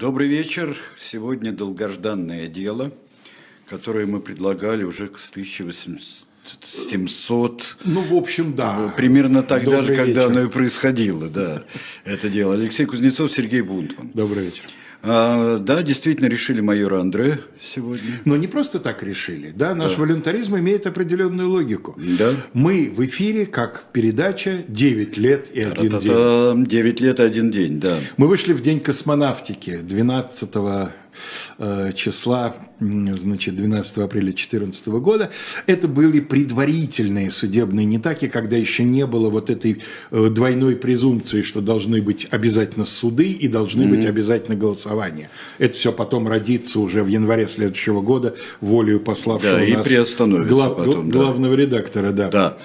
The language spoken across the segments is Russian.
Добрый вечер. Сегодня долгожданное дело, которое мы предлагали уже с 1800. Ну, в общем, да. Примерно тогда Добрый же, когда вечер. оно и происходило, да, это дело. Алексей Кузнецов, Сергей Бунтман. Добрый вечер. А, да, действительно решили майора Андре сегодня. Но не просто так решили. Да, наш да. волюнтаризм имеет определенную логику. Да. Мы в эфире как передача 9 лет и один день. 9 лет и один день, да. Мы вышли в день космонавтики 12 Э, числа, значит, 12 апреля 2014 года. Это были предварительные судебные нетаки, когда еще не было вот этой э, двойной презумпции, что должны быть обязательно суды и должны mm-hmm. быть обязательно голосования. Это все потом родится уже в январе следующего года волею пославшего да, нас и глав, потом, да. главного редактора. Да. да.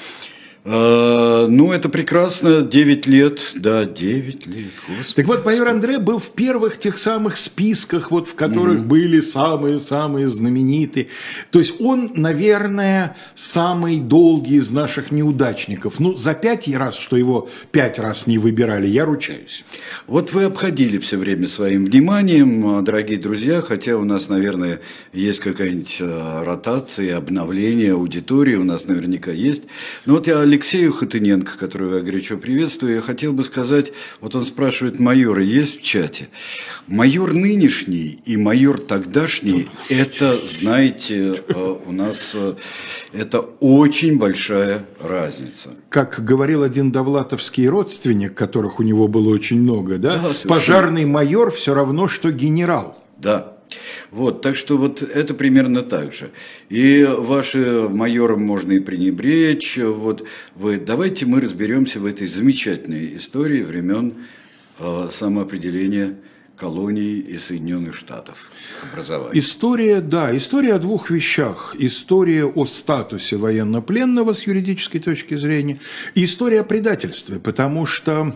А, ну, это прекрасно, 9 лет, да, 9 лет. Господи, так вот, майор Андре был в первых тех самых списках, вот в которых угу. были самые-самые знаменитые. То есть он, наверное, самый долгий из наших неудачников. Ну, за пять раз, что его пять раз не выбирали, я ручаюсь. Вот вы обходили все время своим вниманием, дорогие друзья, хотя у нас, наверное, есть какая-нибудь э, ротация, обновление аудитории, у нас наверняка есть. Но вот я Алексею Хатыненко, которого я горячо приветствую, я хотел бы сказать, вот он спрашивает, майора есть в чате? Майор нынешний и майор тогдашний, это, знаете, э, у нас э, это очень большая разница. Как говорил один довлатовский родственник, которых у него было очень много, да, да пожарный майор все равно, что генерал. Да, вот, так что вот это примерно так же. И ваши майором можно и пренебречь. Вот вы, давайте мы разберемся в этой замечательной истории времен э, самоопределения колоний и Соединенных Штатов образования. История, да, история о двух вещах. История о статусе военнопленного с юридической точки зрения и история о предательстве, потому что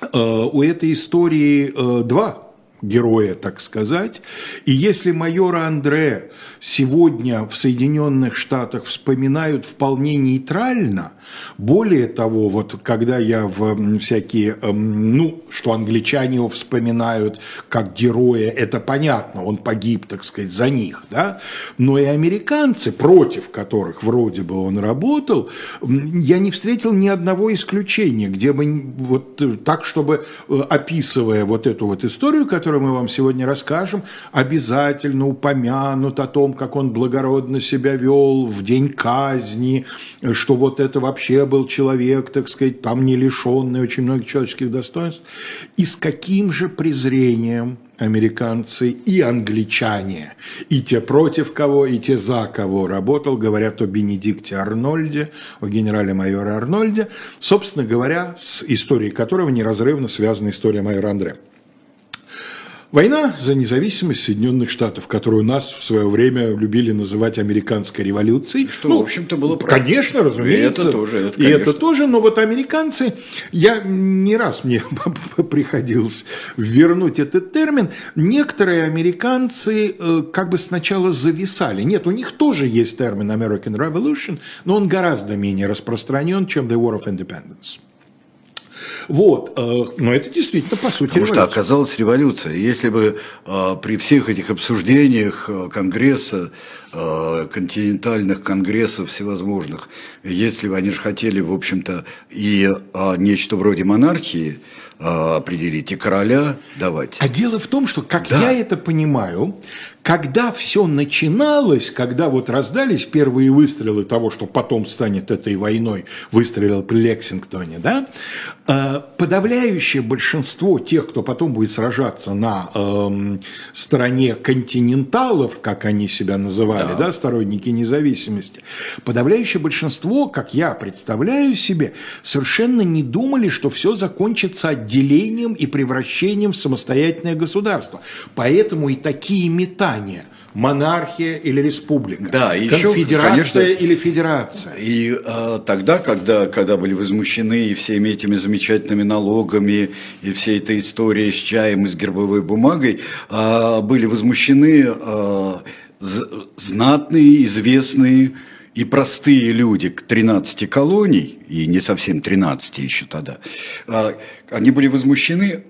э, у этой истории э, два героя, так сказать. И если майора Андре сегодня в Соединенных Штатах вспоминают вполне нейтрально, более того, вот когда я в всякие, эм, ну, что англичане его вспоминают как героя, это понятно, он погиб, так сказать, за них, да, но и американцы, против которых вроде бы он работал, я не встретил ни одного исключения, где бы вот так, чтобы э, описывая вот эту вот историю, которую которую мы вам сегодня расскажем, обязательно упомянут о том, как он благородно себя вел в день казни, что вот это вообще был человек, так сказать, там не лишенный очень многих человеческих достоинств. И с каким же презрением американцы и англичане, и те против кого, и те за кого работал, говорят о Бенедикте Арнольде, о генерале-майоре Арнольде, собственно говоря, с историей которого неразрывно связана история майора Андре. Война за независимость Соединенных Штатов, которую нас в свое время любили называть американской революцией. Что, ну, в общем-то, было правда. Конечно, разумеется. И это тоже. Это, и это тоже, но вот американцы, я не раз мне приходилось вернуть этот термин, некоторые американцы э, как бы сначала зависали. Нет, у них тоже есть термин American Revolution, но он гораздо менее распространен, чем The War of Independence. Вот. Э, но это действительно, по сути, Потому революция. что оказалась революция. Если бы э, при всех этих обсуждениях э, Конгресса, континентальных конгрессов всевозможных, если бы они же хотели, в общем-то, и нечто вроде монархии, определить и короля давать. А дело в том, что, как да. я это понимаю, когда все начиналось, когда вот раздались первые выстрелы того, что потом станет этой войной, выстрелил при Лексингтоне, да, э, подавляющее большинство тех, кто потом будет сражаться на э, стороне континенталов, как они себя называли, да. да, сторонники независимости, подавляющее большинство, как я представляю себе, совершенно не думали, что все закончится отделением и превращением в самостоятельное государство. Поэтому и такие метания название монархия или республика, да, еще, конфедерация конечно, или федерация. И а, тогда, когда, когда были возмущены и всеми этими замечательными налогами, и всей этой историей с чаем и с гербовой бумагой, а, были возмущены а, знатные, известные и простые люди 13 колоний, и не совсем 13 еще тогда, а, они были возмущены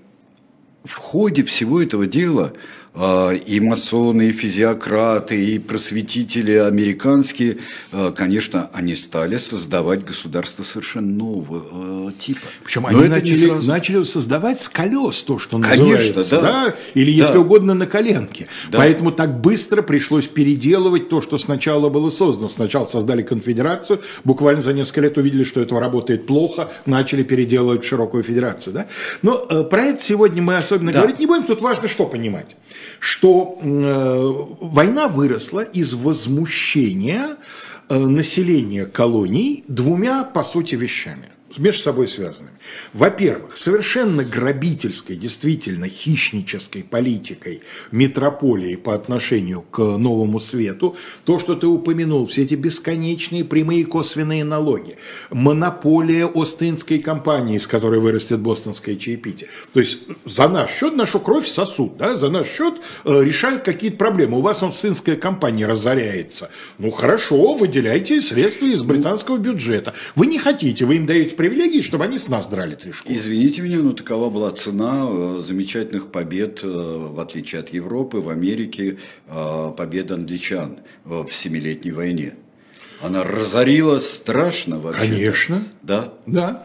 в ходе всего этого дела и масоны, и физиократы, и просветители американские, а, конечно, они стали создавать государство совершенно нового а, типа. Причем Но они начали, сразу... начали создавать с колес то, что конечно, называется, да. да? Или, если да. угодно, на коленке. Да. Поэтому так быстро пришлось переделывать то, что сначала было создано. Сначала создали конфедерацию, буквально за несколько лет увидели, что это работает плохо, начали переделывать в широкую федерацию. Да? Но э, про это сегодня мы особенно да. говорить не будем. Тут важно что понимать что э, война выросла из возмущения э, населения колоний двумя, по сути, вещами между собой связанными. Во-первых, совершенно грабительской, действительно хищнической политикой метрополии по отношению к новому свету, то, что ты упомянул, все эти бесконечные прямые косвенные налоги, монополия Остинской компании, из которой вырастет бостонское чаепитие. То есть за наш счет нашу кровь сосуд, да, за наш счет э, решают какие-то проблемы. У вас Остинская компания разоряется. Ну хорошо, выделяйте средства из британского бюджета. Вы не хотите, вы им даете привилегии, чтобы они с нас драли три школы. Извините меня, но такова была цена э, замечательных побед, э, в отличие от Европы, в Америке, э, побед англичан в Семилетней войне. Она разорила страшно вообще. Конечно. Да. Да.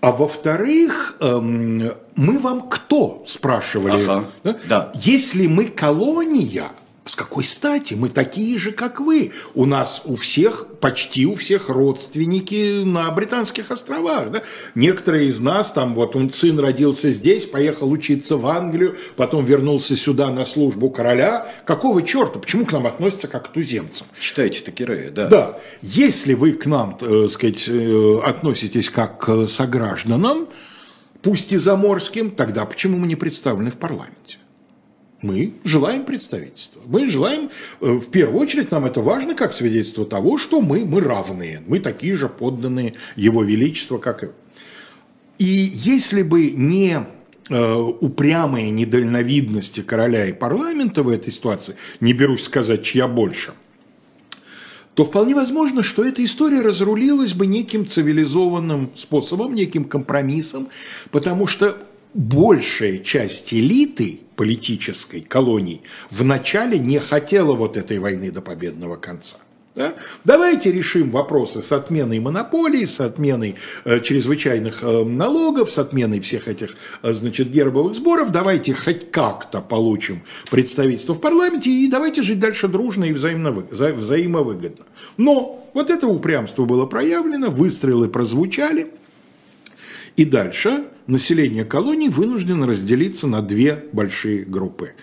А во-вторых, эм, мы вам кто, спрашивали? Ага, да. Если мы колония, с какой стати? Мы такие же, как вы. У нас у всех, почти у всех родственники на Британских островах. Да? Некоторые из нас, там вот он сын родился здесь, поехал учиться в Англию, потом вернулся сюда на службу короля. Какого черта? Почему к нам относятся как к туземцам? Читайте Такерея, да. Да. Если вы к нам, так э, сказать, э, относитесь как к согражданам, пусть и заморским, тогда почему мы не представлены в парламенте? Мы желаем представительства. Мы желаем, э, в первую очередь, нам это важно как свидетельство того, что мы, мы равные, мы такие же подданные Его Величества, как и... И если бы не э, упрямые недальновидности короля и парламента в этой ситуации, не берусь сказать, чья больше, то вполне возможно, что эта история разрулилась бы неким цивилизованным способом, неким компромиссом, потому что большая часть элиты политической колонии вначале не хотела вот этой войны до победного конца. Да? Давайте решим вопросы с отменой монополии, с отменой э, чрезвычайных э, налогов, с отменой всех этих э, значит, гербовых сборов. Давайте хоть как-то получим представительство в парламенте и давайте жить дальше дружно и взаимно, вза взаимовыгодно. Но вот это упрямство было проявлено, выстрелы прозвучали. И дальше население колонии вынуждено разделиться на две большие группы.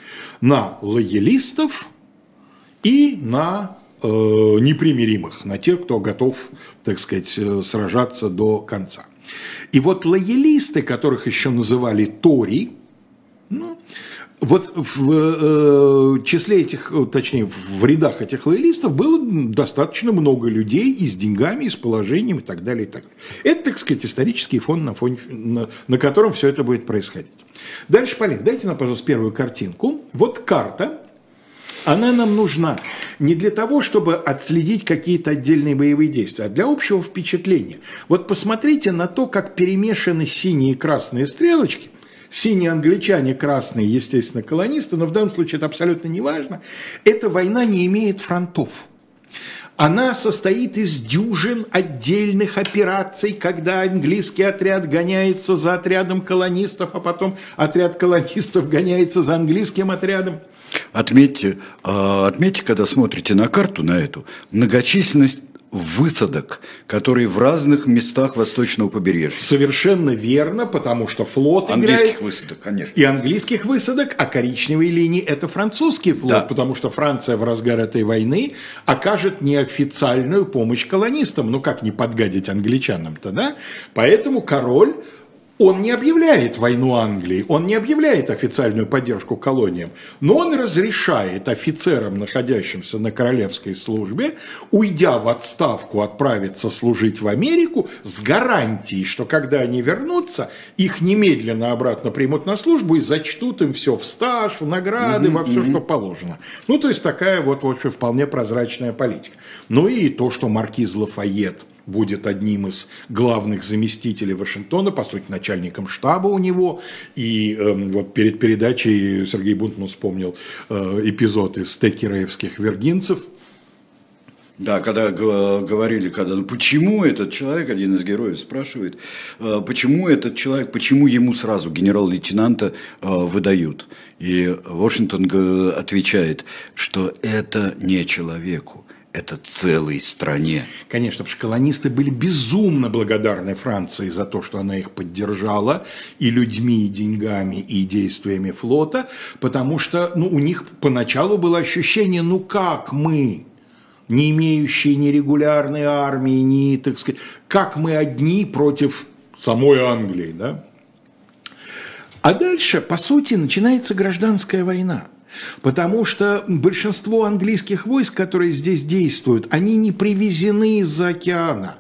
На лоялистов и на э, непримиримых, на тех, кто готов, так сказать, э, сражаться до конца. И вот лоялисты, которых еще называли Тори, ну, вот в э, числе этих, точнее, в рядах этих лоялистов было достаточно много людей и с деньгами, и с положением, и так далее, и так далее. Это, так сказать, исторический фон, на, фоне, на, на котором все это будет происходить. Дальше, Полин, дайте нам, пожалуйста, первую картинку. Вот карта, она нам нужна не для того, чтобы отследить какие-то отдельные боевые действия, а для общего впечатления. Вот посмотрите на то, как перемешаны синие и красные стрелочки синие англичане, красные, естественно, колонисты, но в данном случае это абсолютно не важно, эта война не имеет фронтов. Она состоит из дюжин отдельных операций, когда английский отряд гоняется за отрядом колонистов, а потом отряд колонистов гоняется за английским отрядом. Отметьте, а, отметьте, когда смотрите на карту, на эту, многочисленность высадок, которые в разных местах восточного побережья. Совершенно верно, потому что флот английских играет... высадок, конечно. И английских высадок, а коричневые линии – это французский флот, да. потому что Франция в разгар этой войны окажет неофициальную помощь колонистам. Ну как не подгадить англичанам-то, да? Поэтому король он не объявляет войну Англии, он не объявляет официальную поддержку колониям, но он разрешает офицерам, находящимся на королевской службе, уйдя в отставку, отправиться служить в Америку с гарантией, что когда они вернутся, их немедленно обратно примут на службу и зачтут им все в стаж, в награды, угу, во все, угу. что положено. Ну, то есть такая вот, в общем, вполне прозрачная политика. Ну и то, что маркиз Лафайет – будет одним из главных заместителей Вашингтона, по сути, начальником штаба у него. И э, вот перед передачей Сергей Бунтман вспомнил э, эпизод из текераевских вергинцев – да, когда говорили, когда, ну почему этот человек, один из героев спрашивает, «А почему этот человек, почему ему сразу генерал-лейтенанта а, выдают? И Вашингтон отвечает, что это не человеку, это целой стране. Конечно, потому что колонисты были безумно благодарны Франции за то, что она их поддержала и людьми, и деньгами, и действиями флота, потому что ну, у них поначалу было ощущение, ну как мы, не имеющие ни регулярной армии, ни, так сказать, как мы одни против самой Англии, да? А дальше, по сути, начинается гражданская война. Потому что большинство английских войск, которые здесь действуют, они не привезены из-за океана.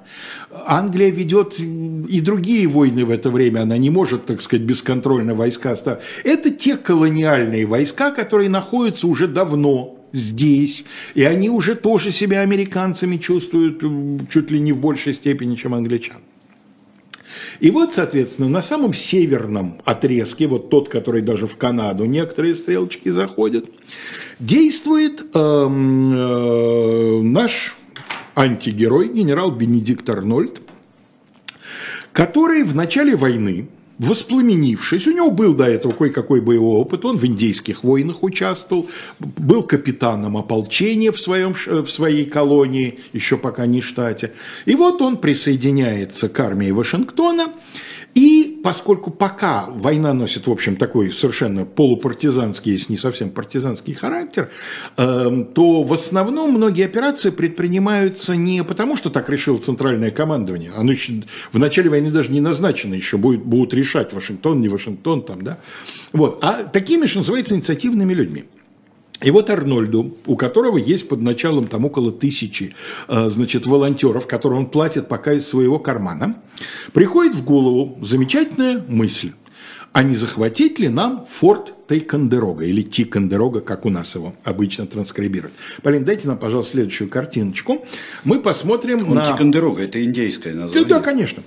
Англия ведет и другие войны в это время, она не может, так сказать, бесконтрольно войска оставить. Это те колониальные войска, которые находятся уже давно здесь, и они уже тоже себя американцами чувствуют чуть ли не в большей степени, чем англичан. И вот, соответственно, на самом северном отрезке, вот тот, который даже в Канаду некоторые стрелочки заходят, действует э, э, наш антигерой, генерал Бенедикт Арнольд, который в начале войны воспламенившись, у него был до этого кое-какой боевой опыт, он в индейских войнах участвовал, был капитаном ополчения в, своем, в своей колонии, еще пока не штате. И вот он присоединяется к армии Вашингтона, и поскольку пока война носит, в общем, такой совершенно полупартизанский, если не совсем партизанский характер, эм, то в основном многие операции предпринимаются не потому, что так решило центральное командование, оно еще в начале войны даже не назначено, еще будет, будут решать Вашингтон, не Вашингтон, там, да, вот, а такими, что называется, инициативными людьми. И вот Арнольду, у которого есть под началом там около тысячи э, значит, волонтеров, которым он платит пока из своего кармана, приходит в голову замечательная мысль. А не захватить ли нам форт Тейкандерога или Тикандерога, как у нас его обычно транскрибируют. Полин, дайте нам, пожалуйста, следующую картиночку. Мы посмотрим Он на... Тикандерога, это индейское название. Да, да, конечно.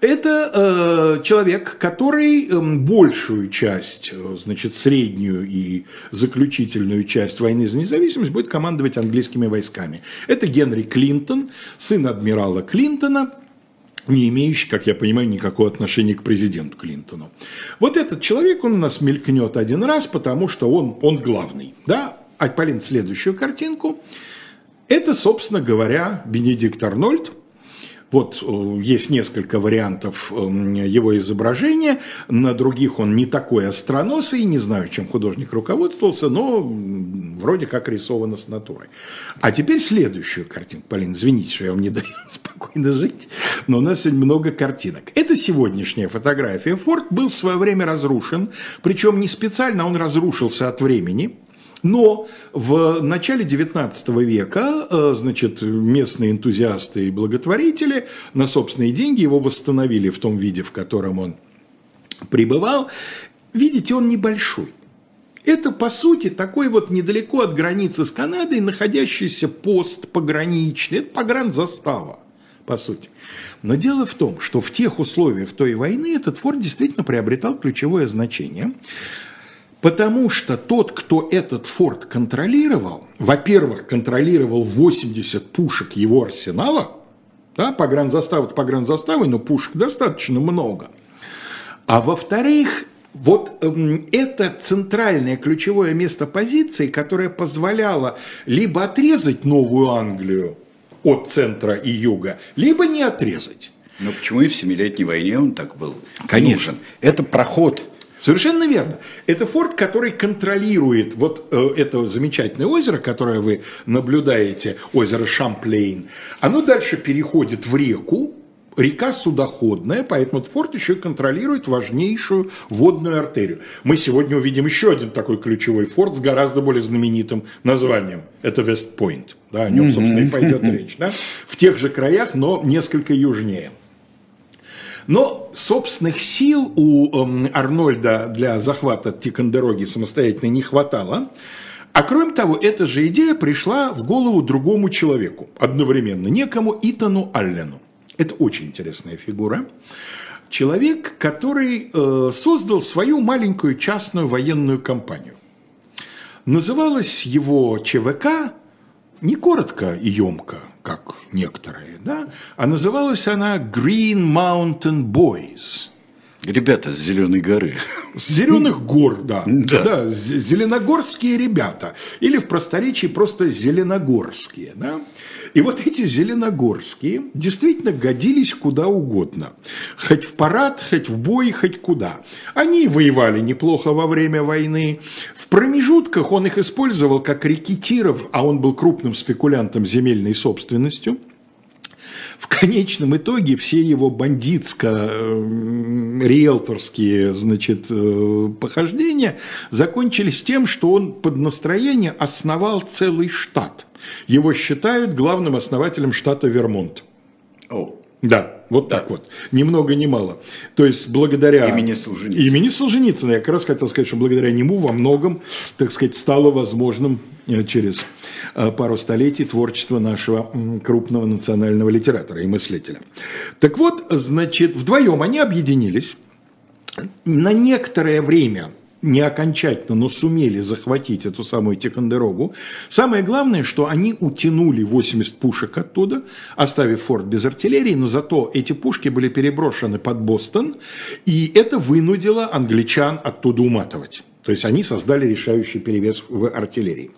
Это э, человек, который э, большую часть, э, значит, среднюю и заключительную часть войны за независимость будет командовать английскими войсками. Это Генри Клинтон, сын адмирала Клинтона, не имеющий, как я понимаю, никакого отношения к президенту Клинтону. Вот этот человек, он у нас мелькнет один раз, потому что он, он главный. Да? А, Полин, следующую картинку. Это, собственно говоря, Бенедикт Арнольд, вот э, есть несколько вариантов эм, его изображения, на других он не такой остроносый, не знаю, чем художник руководствовался, но вроде как рисовано с натурой. А теперь следующую картинку. Полин, извините, что я вам не даю спокойно жить, но у нас сегодня много картинок. Это сегодняшняя фотография. Форт был в свое время разрушен, причем не специально, он разрушился от времени. Но в начале XIX века, э, значит, местные энтузиасты и благотворители на собственные деньги его восстановили в том виде, в котором он пребывал. Видите, он небольшой. Это, по сути, такой вот недалеко от границы с Канадой находящийся пост пограничный. Это погранзастава, по сути. Но дело в том, что в тех условиях той войны этот форт действительно приобретал ключевое значение. Потому что тот, кто этот форт контролировал, во-первых, контролировал 80 пушек его арсенала, да, погранзастава погранзаставой, но пушек достаточно много. А во-вторых, вот э, это центральное ключевое место позиции, которое позволяло либо отрезать Новую Англию от центра и юга, либо не отрезать. Но почему и в Семилетней войне он так был Конечно. нужен? Это проход Совершенно верно. Это форт, который контролирует вот э, это замечательное озеро, которое вы наблюдаете, озеро Шамплейн. Оно дальше переходит в реку, река судоходная, поэтому этот форт еще и контролирует важнейшую водную артерию. Мы сегодня увидим еще один такой ключевой форт с гораздо более знаменитым названием. Это Вестпойнт. Да, о нем, собственно, и пойдет речь. Да? В тех же краях, но несколько южнее. Но собственных сил у эм, Арнольда для захвата Тикандероги самостоятельно не хватало. А кроме того, эта же идея пришла в голову другому человеку одновременно, некому Итану Аллену. Это очень интересная фигура. Человек, который э, создал свою маленькую частную военную компанию. Называлась его ЧВК не коротко и емко, как некоторые, да, а называлась она Green Mountain Boys – Ребята с Зеленой горы. С Зеленых гор, да. да. Да, зеленогорские ребята. Или в просторечии просто зеленогорские. Да? И вот эти зеленогорские действительно годились куда угодно. Хоть в парад, хоть в бой, хоть куда. Они воевали неплохо во время войны. В промежутках он их использовал как рекетиров, а он был крупным спекулянтом земельной собственностью – в конечном итоге все его бандитско-риэлторские значит, э, похождения закончились тем, что он под настроение основал целый штат. Его считают главным основателем штата Вермонт. Oh. Да, вот да. так вот. Ни много ни мало. То есть, благодаря... Имени Солженицына. Имени Солженицына. Я как раз хотел сказать, что благодаря нему во многом, так сказать, стало возможным э, через э, пару столетий творчество нашего крупного национального литератора и мыслителя. Так вот, значит, вдвоем они объединились. На некоторое время не окончательно, но сумели захватить эту самую Тикандерогу. Самое главное, что они утянули 80 пушек оттуда, оставив форт без артиллерии, но зато эти пушки были переброшены под Бостон, и это вынудило англичан оттуда уматывать. То есть они создали решающий перевес в артиллерии.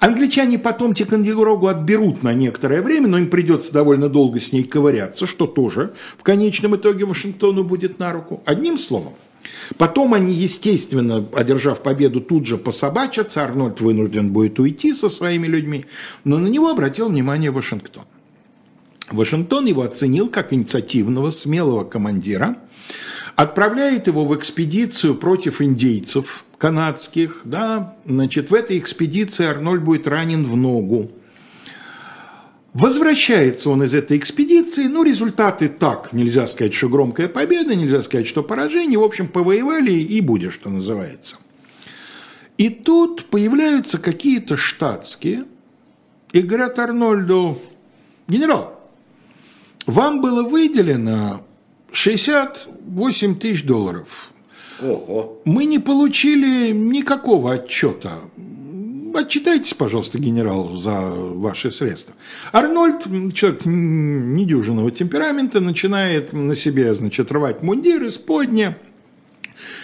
Англичане потом Тикандерогу отберут на некоторое время, но им придется довольно долго с ней ковыряться, что тоже в конечном итоге Вашингтону будет на руку. Одним словом, Потом они, естественно, одержав победу, тут же пособачатся, Арнольд вынужден будет уйти со своими людьми, но на него обратил внимание Вашингтон. Вашингтон его оценил как инициативного, смелого командира, отправляет его в экспедицию против индейцев канадских, да, значит, в этой экспедиции Арнольд будет ранен в ногу. Возвращается он из этой экспедиции, ну, результаты так, нельзя сказать, что громкая победа, нельзя сказать, что поражение, в общем, повоевали и будет, что называется. И тут появляются какие-то штатские и говорят Арнольду, генерал, вам было выделено 68 тысяч долларов. Ого. Мы не получили никакого отчета отчитайтесь, пожалуйста, генерал, за ваши средства. Арнольд, человек недюжинного темперамента, начинает на себе, значит, рвать мундир из подня,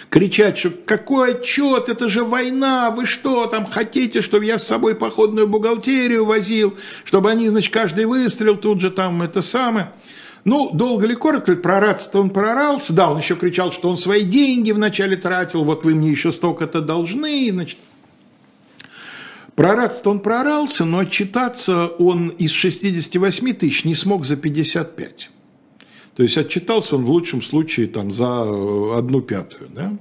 кричать, что какой отчет, это же война, вы что там хотите, чтобы я с собой походную бухгалтерию возил, чтобы они, значит, каждый выстрел тут же там это самое. Ну, долго ли, коротко прораться-то он прорался. Да, он еще кричал, что он свои деньги вначале тратил, вот вы мне еще столько-то должны, значит. Прораться он прорался, но отчитаться он из 68 тысяч не смог за 55. То есть отчитался он в лучшем случае там, за одну пятую. Да?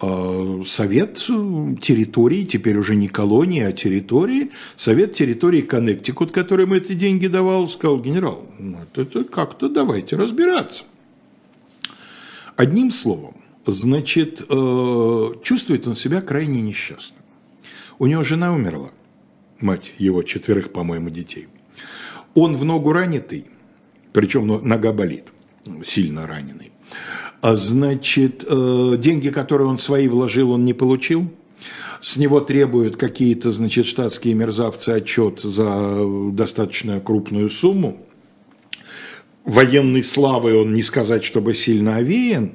А совет территории, теперь уже не колонии, а территории, Совет территории Коннектикут, который ему эти деньги давал, сказал, генерал, ну, это как-то давайте разбираться. Одним словом, значит, э, чувствует он себя крайне несчастным. У него жена умерла, мать его четверых, по-моему, детей. Он в ногу ранитый, причем нога болит, сильно раненый. А значит, э, деньги, которые он свои вложил, он не получил. С него требуют какие-то, значит, штатские мерзавцы отчет за достаточно крупную сумму. Военной славой он не сказать, чтобы сильно овеян.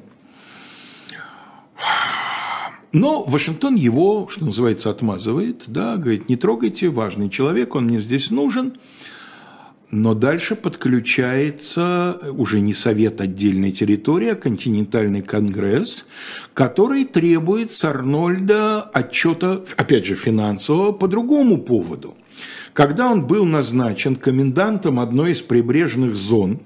Но Вашингтон его, что называется, отмазывает, да, говорит, не трогайте, важный человек, он мне здесь нужен. Но дальше подключается уже не Совет отдельной территории, а континентальный конгресс, который требует с Арнольда отчета, опять же, финансового по другому поводу. Когда он был назначен комендантом одной из прибрежных зон,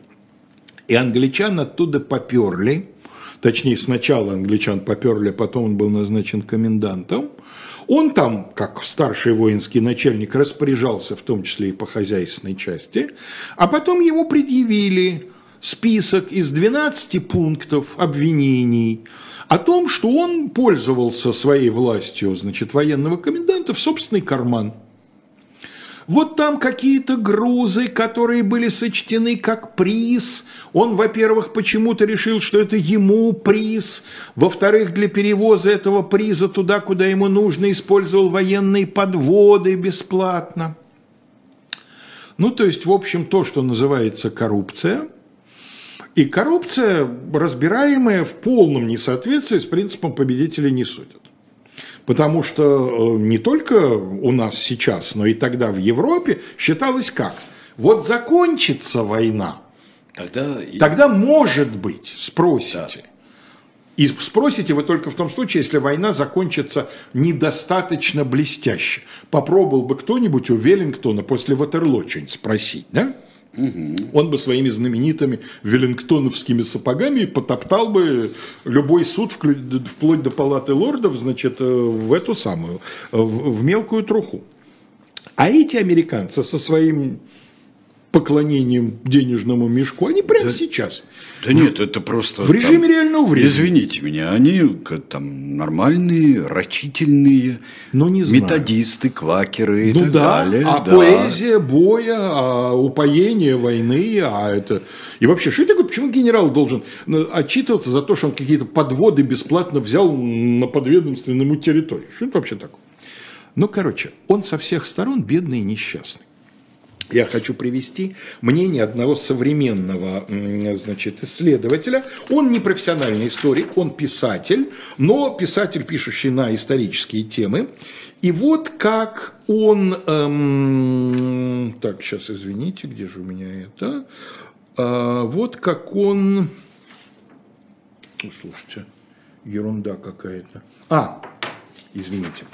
и англичан оттуда поперли – точнее сначала англичан поперли, потом он был назначен комендантом. Он там, как старший воинский начальник, распоряжался в том числе и по хозяйственной части, а потом ему предъявили список из 12 пунктов обвинений, о том, что он пользовался своей властью, значит, военного коменданта в собственный карман. Вот там какие-то грузы, которые были сочтены как приз. Он, во-первых, почему-то решил, что это ему приз. Во-вторых, для перевоза этого приза туда, куда ему нужно, использовал военные подводы бесплатно. Ну, то есть, в общем, то, что называется коррупция. И коррупция, разбираемая в полном несоответствии с принципом победителей не судят. Потому что э, не только у нас сейчас, но и тогда в Европе считалось как? Вот закончится война, тогда, тогда может быть, спросите. Да. И спросите вы только в том случае, если война закончится недостаточно блестяще. Попробовал бы кто-нибудь у Веллингтона после Ватерло что-нибудь спросить, да? Угу. Он бы своими знаменитыми веллингтоновскими сапогами потоптал бы любой суд, вплоть до палаты лордов, значит, э, в эту самую, в мелкую труху. А эти американцы со своим поклонением денежному мешку, они прямо да, сейчас. Да нет, это просто... В режиме там, реального времени. Извините меня, они там нормальные, рачительные, ну, не знаю. методисты, квакеры и ну, так да, далее. А да. поэзия боя, а упоение войны, а это... И вообще, что это такое, почему генерал должен э, отчитываться за то, что он какие-то подводы бесплатно взял на подведомственному территорию? Что это вообще такое? Ну, короче, он со всех сторон бедный и несчастный я хочу привести мнение одного современного значит, исследователя. Он не профессиональный историк, он писатель, но писатель, пишущий на исторические темы. И вот как он... Эм, так, сейчас извините, где же у меня это? Э, вот как он... Слушайте, ерунда какая-то. А, извините.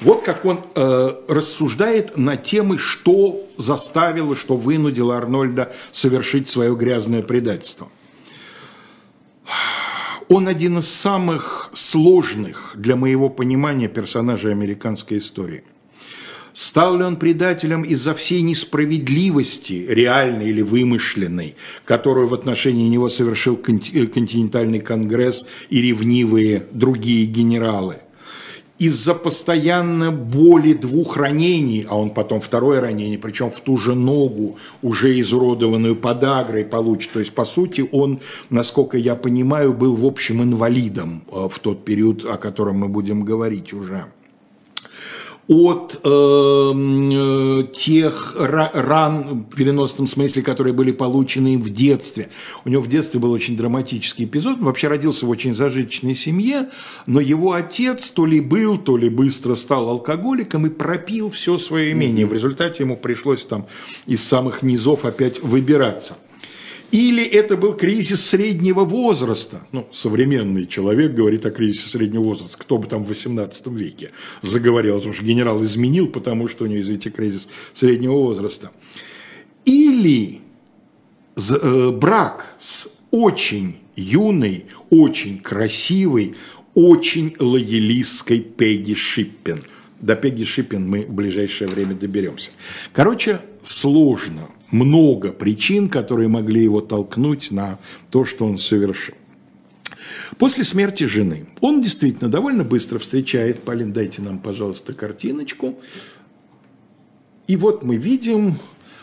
Вот как он э, рассуждает на темы, что заставило, что вынудило Арнольда совершить свое грязное предательство. Он один из самых сложных для моего понимания персонажей американской истории. Стал ли он предателем из-за всей несправедливости, реальной или вымышленной, которую в отношении него совершил континентальный конгресс и ревнивые другие генералы? Из-за постоянно боли двух ранений, а он потом второе ранение, причем в ту же ногу, уже изуродованную подагрой получит. То есть, по сути, он, насколько я понимаю, был, в общем, инвалидом э, в тот период, о котором мы будем говорить уже от эм, э, тех ран в переносном смысле, которые были получены в детстве. У него в детстве был очень драматический эпизод. Он вообще родился в очень зажиточной семье, но его отец то ли был, то ли быстро стал алкоголиком и пропил все свое имение. В результате ему пришлось там из самых низов опять выбираться. Или это был кризис среднего возраста. Ну, современный человек говорит о кризисе среднего возраста. Кто бы там в 18 веке заговорил, потому что генерал изменил, потому что у него, извините, кризис среднего возраста. Или э, брак с очень юной, очень красивой, очень лоялистской Пегги Шиппен. До Пегги Шиппен мы в ближайшее время доберемся. Короче, сложно много причин, которые могли его толкнуть на то, что он совершил. После смерти жены он действительно довольно быстро встречает, Полин, дайте нам, пожалуйста, картиночку. И вот мы видим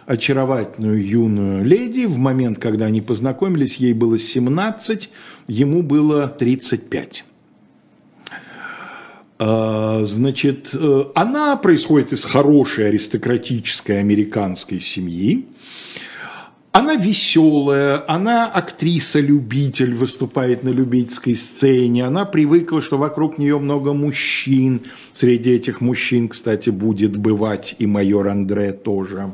очаровательную юную леди. В момент, когда они познакомились, ей было 17, ему было 35. А, значит, э, она происходит из хорошей аристократической американской семьи. Она веселая, она актриса-любитель, выступает на любительской сцене, она привыкла, что вокруг нее много мужчин. Среди этих мужчин, кстати, будет бывать и майор Андре тоже.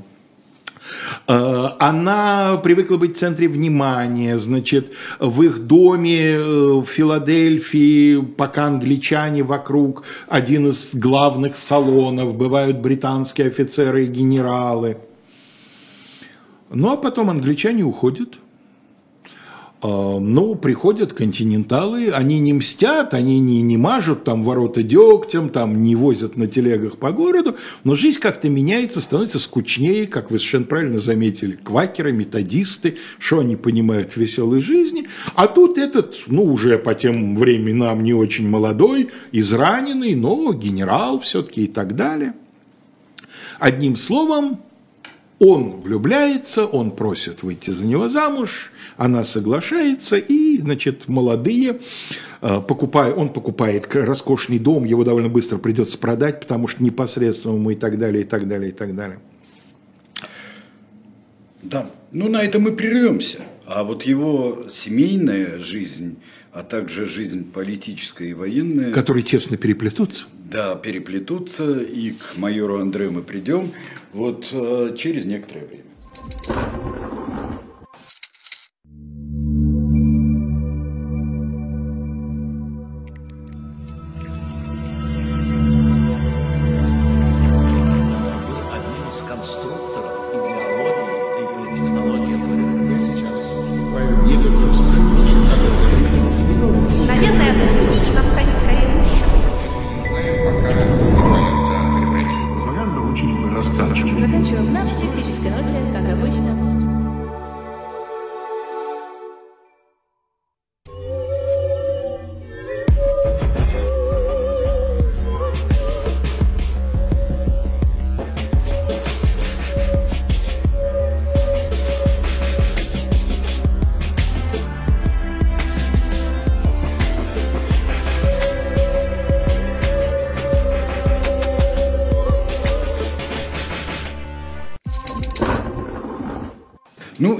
Э, она привыкла быть в центре внимания, значит, в их доме э, в Филадельфии, пока англичане вокруг, один из главных салонов, бывают британские офицеры и генералы. Ну, а потом англичане уходят, А, но приходят континенталы, они не мстят, они не, не мажут там ворота дегтем, там не возят на телегах по городу, но жизнь как-то меняется, становится скучнее, как вы совершенно правильно заметили, квакеры, методисты, что они понимают в веселой жизни. А тут этот, ну, уже по тем временам не очень молодой, израненный, но генерал все-таки и так далее. Одним словом, он влюбляется, он просит выйти за него замуж, она соглашается, и, значит, молодые, э, покупая, он покупает роскошный дом, его довольно быстро придется продать, потому что непосредственно и так далее, и так далее, и так далее. Да, ну на этом мы прервемся. А вот его семейная жизнь, а также жизнь политическая и военная... Которые тесно переплетутся. Да, переплетутся, и к майору Андре мы придем вот э, через некоторое время.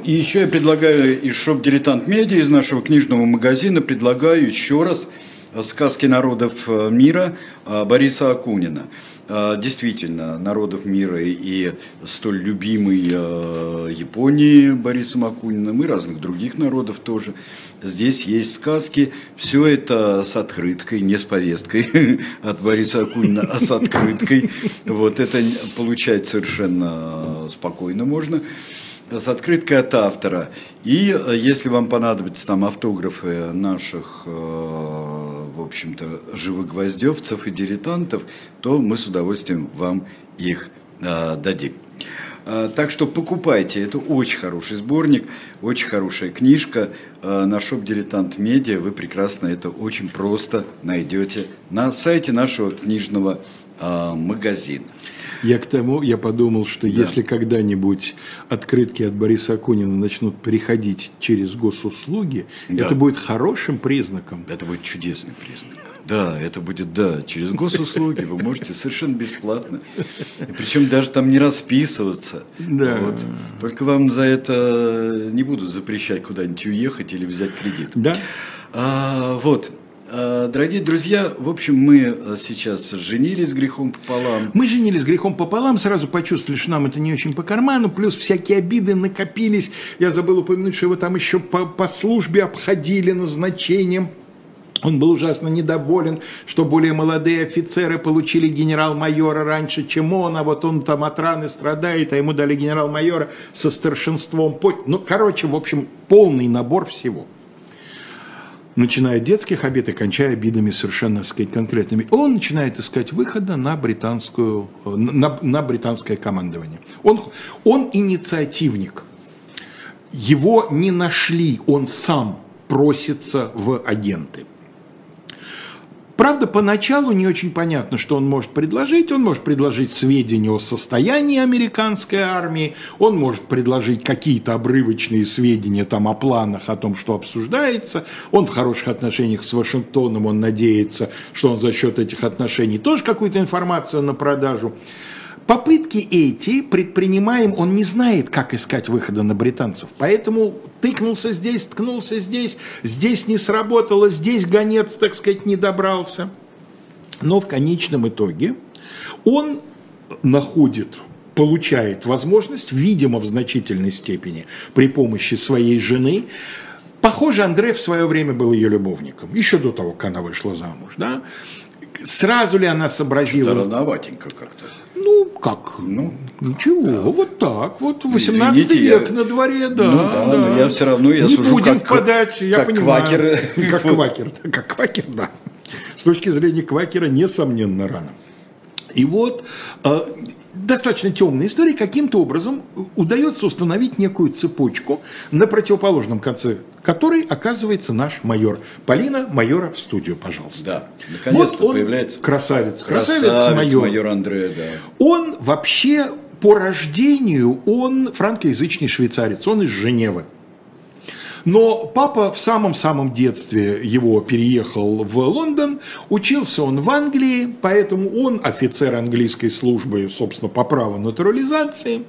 И еще я предлагаю из шоп «Дилетант Медиа», из нашего книжного магазина, предлагаю еще раз сказки народов э, мира э, Бориса Акунина. Э, действительно, народов мира и столь любимый Японии Борисом Акуниным, и разных других народов тоже. Здесь есть сказки. Все это с открыткой, не с повесткой от Бориса Акунина, а с открыткой. Вот это получать совершенно спокойно можно с открыткой от автора. И э, если вам понадобятся там автографы наших, э, в общем-то, живых гвоздевцев и дилетантов, то мы с удовольствием вам их э, дадим. Так что покупайте, это очень хороший сборник, очень хорошая книжка. На шоп Дилетант Медиа вы прекрасно это очень просто найдете на сайте нашего книжного магазина. Я к тому, я подумал, что да. если когда-нибудь открытки от Бориса Акунина начнут переходить через госуслуги, да. это будет хорошим признаком. Это будет чудесный признак. Да, это будет, да, через госуслуги вы можете совершенно бесплатно. И причем даже там не расписываться. Да. Вот. Только вам за это не будут запрещать куда-нибудь уехать или взять кредит. Да. А, вот. Э, дорогие друзья, в общем, мы э, сейчас женились грехом пополам. Мы женились грехом пополам, сразу почувствовали, что нам это не очень по карману, плюс всякие обиды накопились. Я забыл упомянуть, что его там еще по, по службе обходили назначением. Он был ужасно недоволен, что более молодые офицеры получили генерал-майора раньше, чем он, а вот он там от раны страдает, а ему дали генерал-майора со старшинством. Ну, короче, в общем, полный набор всего начиная от детских обид и кончая обидами совершенно, так сказать, конкретными. Он начинает искать выхода на, британскую, на, на британское командование. Он, он инициативник. Его не нашли, он сам просится в агенты. Правда, поначалу не очень понятно, что он может предложить. Он может предложить сведения о состоянии американской армии, он может предложить какие-то обрывочные сведения там, о планах, о том, что обсуждается. Он в хороших отношениях с Вашингтоном, он надеется, что он за счет этих отношений тоже какую-то информацию на продажу. Попытки эти предпринимаем, он не знает, как искать выхода на британцев. Поэтому тыкнулся здесь, ткнулся здесь, здесь не сработало, здесь гонец, так сказать, не добрался. Но в конечном итоге он находит получает возможность, видимо, в значительной степени при помощи своей жены. Похоже, Андрей в свое время был ее любовником, еще до того, как она вышла замуж. Да? Сразу ли она сообразила? Рановатенько как-то. Ну, как? Ну, Ничего, вот так, вот 18 Извините, век я... на дворе, да. Ну, да, да. но я все равно я Не сужу будем как, впадать, я как понимаю. Квакер. Как квакер, как квакер, да. С точки зрения квакера, несомненно, рано. И вот э, достаточно темная история, каким-то образом удается установить некую цепочку, на противоположном конце которой оказывается наш майор. Полина, майора в студию, пожалуйста. Да, наконец-то вот он появляется. Красавец, красавец, красавец майор. майор Андре, да. Он вообще по рождению, он франкоязычный швейцарец, он из Женевы. Но папа в самом-самом детстве его переехал в Лондон, учился он в Англии, поэтому он офицер английской службы, собственно, по праву натурализации.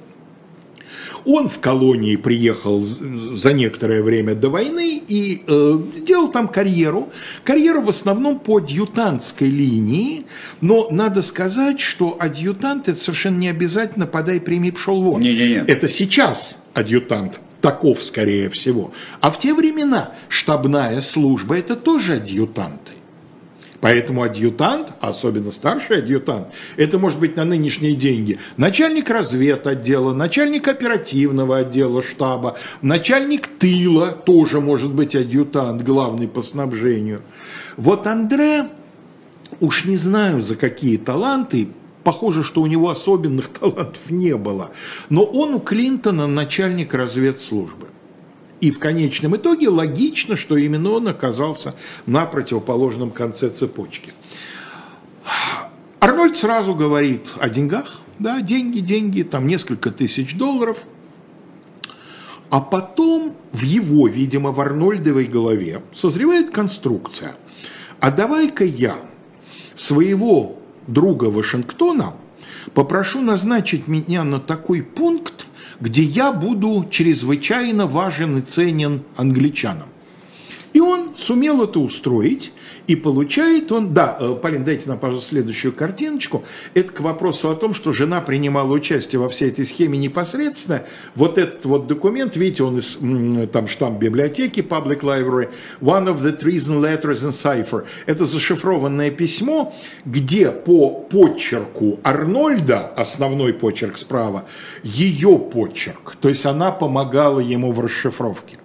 Он в колонии приехал за некоторое время до войны и э, делал там карьеру. Карьеру в основном по адъютантской линии, но надо сказать, что адъютант это совершенно не обязательно подай премии пшел вон. Не, не, не. Это сейчас адъютант таков, скорее всего. А в те времена штабная служба – это тоже адъютанты. Поэтому адъютант, особенно старший адъютант, это может быть на нынешние деньги начальник разведотдела, начальник оперативного отдела штаба, начальник тыла, тоже может быть адъютант, главный по снабжению. Вот Андре, уж не знаю за какие таланты, Похоже, что у него особенных талантов не было. Но он у Клинтона начальник разведслужбы. И в конечном итоге логично, что именно он оказался на противоположном конце цепочки. Арнольд сразу говорит о деньгах, да, деньги, деньги, там несколько тысяч долларов. А потом в его, видимо, в Арнольдовой голове созревает конструкция. А давай-ка я своего друга Вашингтона, попрошу назначить меня на такой пункт, где я буду чрезвычайно важен и ценен англичанам. И он сумел это устроить, и получает он, да, э, Полин, дайте нам, пожалуйста, следующую картиночку. Это к вопросу о том, что жена принимала участие во всей этой схеме непосредственно. Вот этот вот документ, видите, он из там штамп библиотеки, Public Library, One of the Treason Letters in Cipher. Это зашифрованное письмо, где по почерку Арнольда, основной почерк справа, ее почерк. То есть она помогала ему в расшифровке.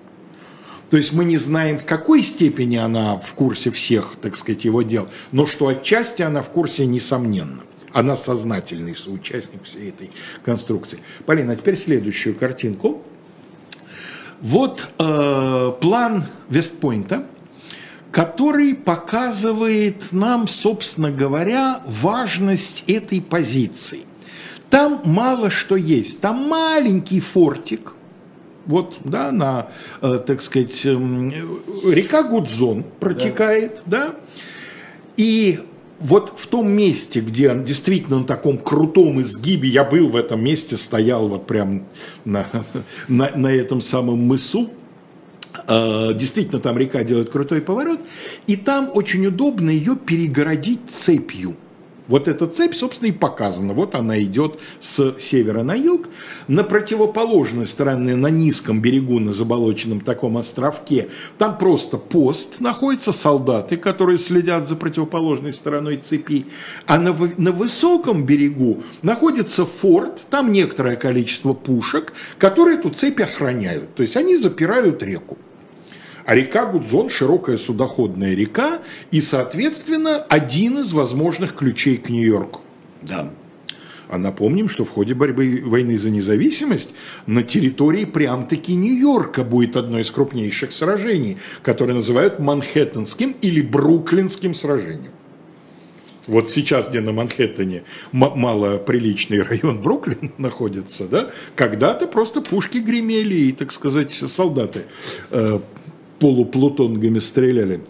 То есть мы не знаем, в какой степени она в курсе всех, так сказать, его дел, но что отчасти она в курсе, несомненно. Она сознательный соучастник всей этой конструкции. Полина, а теперь следующую картинку. Вот э, план Вестпойнта, который показывает нам, собственно говоря, важность этой позиции. Там мало что есть. Там маленький фортик, вот, да, на, э, так сказать, эм, река Гудзон протекает, да. да, и вот в том месте, где он действительно на таком крутом изгибе, я был в этом месте, стоял вот прям на, на, на этом самом мысу, э, действительно там река делает крутой поворот, и там очень удобно ее перегородить цепью. Вот эта цепь, собственно, и показана. Вот она идет с севера на юг. На противоположной стороне, на низком берегу, на заболоченном таком островке, там просто пост находятся солдаты, которые следят за противоположной стороной цепи. А на, на высоком берегу находится форт, там некоторое количество пушек, которые эту цепь охраняют. То есть они запирают реку. А река Гудзон – широкая судоходная река и, соответственно, один из возможных ключей к Нью-Йорку. Да. А напомним, что в ходе борьбы войны за независимость на территории прям-таки Нью-Йорка будет одно из крупнейших сражений, которое называют Манхэттенским или Бруклинским сражением. Вот сейчас, где на Манхэттене малоприличный район Бруклин находится, да, когда-то просто пушки гремели и, так сказать, солдаты э, полуплутонгами стреляли.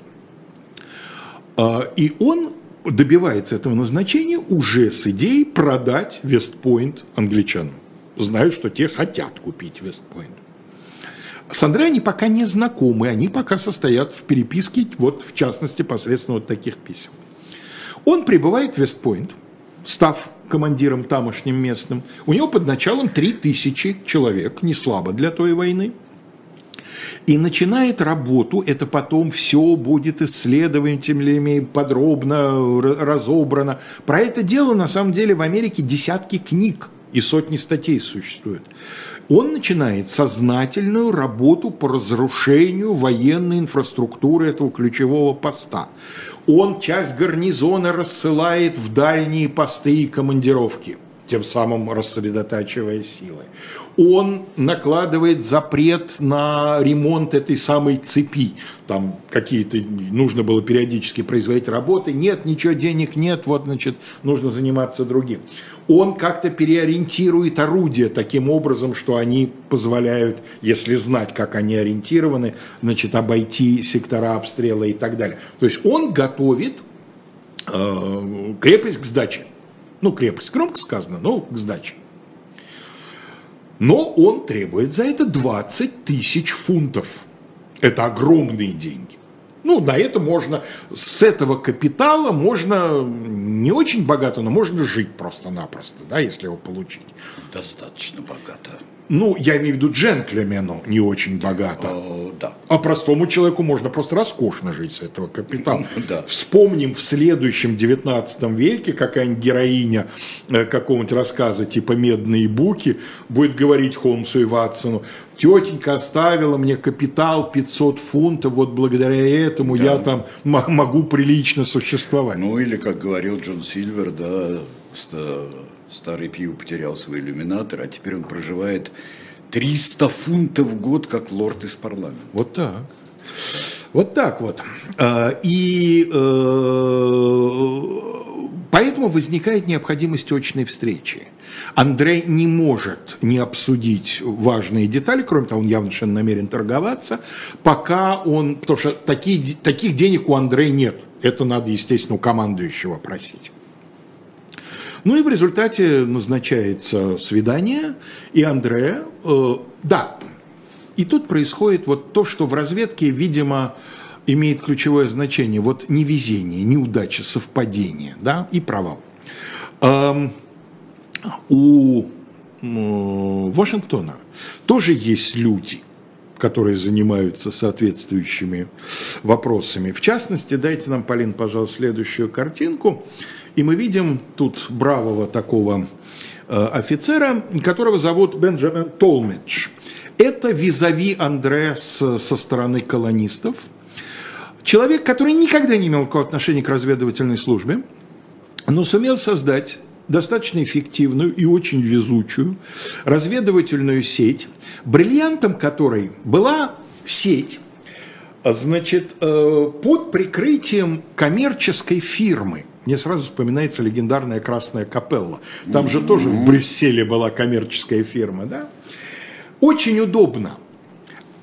А, и он добивается этого назначения уже с идеей продать Вестпойнт англичанам. Знаю, что те хотят купить Вестпойнт. С Андре они пока не знакомы, они пока состоят в переписке, вот в частности, посредством вот таких писем. Он прибывает в Вестпойнт, став командиром тамошним местным. У него под началом 3000 человек, не слабо для той войны – и начинает работу, это потом все будет исследователями подробно разобрано. Про это дело на самом деле в Америке десятки книг и сотни статей существует. Он начинает сознательную работу по разрушению военной инфраструктуры этого ключевого поста. Он часть гарнизона рассылает в дальние посты и командировки – тем самым рассредотачивая силы. Он накладывает запрет на ремонт этой самой цепи. Там какие-то, нужно было периодически производить работы. Нет, ничего, денег нет, вот, значит, нужно заниматься другим. Он как-то переориентирует орудия таким образом, что они позволяют, если знать, как они ориентированы, значит, обойти сектора обстрела и так далее. То есть он готовит э, крепость к сдаче. Ну, крепость громко сказано, но к сдаче. Но он требует за это 20 тысяч фунтов. Это огромные деньги. Ну, на это можно, с этого капитала можно не очень богато, но можно жить просто-напросто, да, если его получить. Достаточно богато. Ну, я имею в виду джентльмену не очень богато. О, да. А простому человеку можно просто роскошно жить с этого капитала. Да. Вспомним в следующем 19 веке какая-нибудь героиня э, какого-нибудь рассказа типа «Медные буки» будет говорить Холмсу и Ватсону, тетенька оставила мне капитал 500 фунтов, вот благодаря этому да. я там могу прилично существовать. Ну или, как говорил Джон Сильвер, да, Старый Пью потерял свой иллюминатор, а теперь он проживает 300 фунтов в год, как лорд из парламента. Вот так. Вот так вот. А, и э, поэтому возникает необходимость очной встречи. Андрей не может не обсудить важные детали, кроме того, он явно совершенно намерен торговаться, пока он, потому что такие, таких денег у Андрея нет. Это надо, естественно, у командующего просить. Ну и в результате назначается свидание, и Андре, э, да, и тут происходит вот то, что в разведке, видимо, имеет ключевое значение. Вот невезение, неудача, совпадение, да, и провал. Эм, у Вашингтона тоже есть люди, которые занимаются соответствующими вопросами. В частности, дайте нам, Полин, пожалуйста, следующую картинку. И мы видим тут бравого такого э, офицера, которого зовут Бенджамин Толмидж. Это визави Андре со стороны колонистов. Человек, который никогда не имел никакого отношения к разведывательной службе, но сумел создать достаточно эффективную и очень везучую разведывательную сеть, бриллиантом которой была сеть, значит, э, под прикрытием коммерческой фирмы – мне сразу вспоминается легендарная Красная Капелла. Там же тоже в Брюсселе была коммерческая фирма, да? Очень удобно.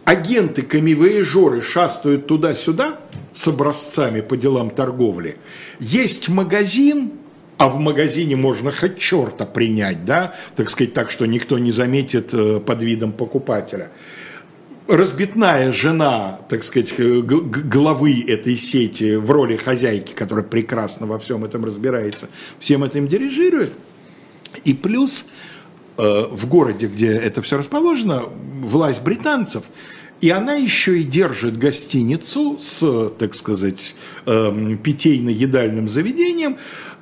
Агенты, камевояжеры шастают туда-сюда с образцами по делам торговли. Есть магазин, а в магазине можно хоть черта принять, да, так сказать, так, что никто не заметит э, под видом покупателя разбитная жена, так сказать, главы этой сети в роли хозяйки, которая прекрасно во всем этом разбирается, всем этим дирижирует. И плюс э, в городе, где это все расположено, власть британцев, и она еще и держит гостиницу с, так сказать, э, питейно-едальным заведением,